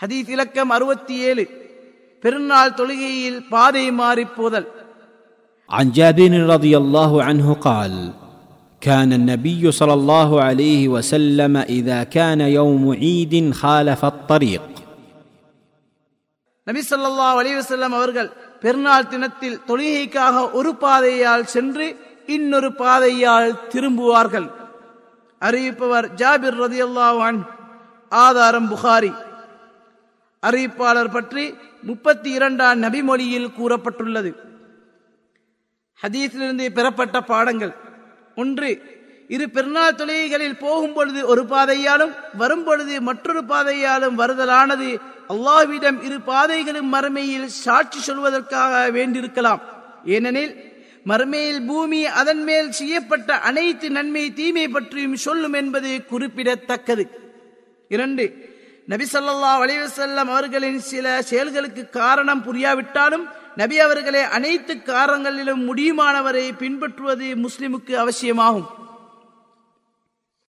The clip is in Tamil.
ஹதீஸ் இலக்கம் அறுபத்தி ஏழு பெருநாள் தொழுகையில் பாதை மாறி போதல் عن جابر رضي الله عنه قال كان النبي صلى الله عليه وسلم اذا كان يوم عيد خالف الطريق நபி ஸல்லல்லாஹு அலைஹி வஸல்லம் அவர்கள் பெருநாள் தினத்தில் தொழுகைக்காக ஒரு பாதையால் சென்று இன்னொரு பாதையால் திரும்புவார்கள் அறிவிப்பவர் ஜாபிர் ரதியல்லாஹு அன்ஹு ஆதாரம் புகாரி அறிவிப்பாளர் பற்றி முப்பத்தி இரண்டாம் நபிமொழியில் கூறப்பட்டுள்ளது. ஹதீஸிலிருந்து பெறப்பட்ட பாடங்கள். ஒன்று இரு பெருநாள் தொழுகைகளில் போகும் பொழுது ஒரு பாதையாலும் வரும் பொழுது மற்றொரு பாதையாலும் வருதலானது அல்லாஹ்விடம் இரு பாதைகளும் மறுமையில் சாட்சி சொல்வதற்காக வேண்டியிருக்கலாம். ஏனெனில் மறுமையில் பூமி அதன் மேல் செய்யப்பட்ட அனைத்து நன்மை தீமை பற்றியும் சொல்லும் என்பது குறிப்பிடத்தக்கது. இரண்டு நபி ஸல்லல்லாஹு அவர்களின் சில செயல்களுக்கு காரணம் புரியாவிட்டாலும் நபி அவர்களை அனைத்து காரணங்களிலும் முடியுமானவரை பின்பற்றுவது முஸ்லிமுக்கு அவசியமாகும்.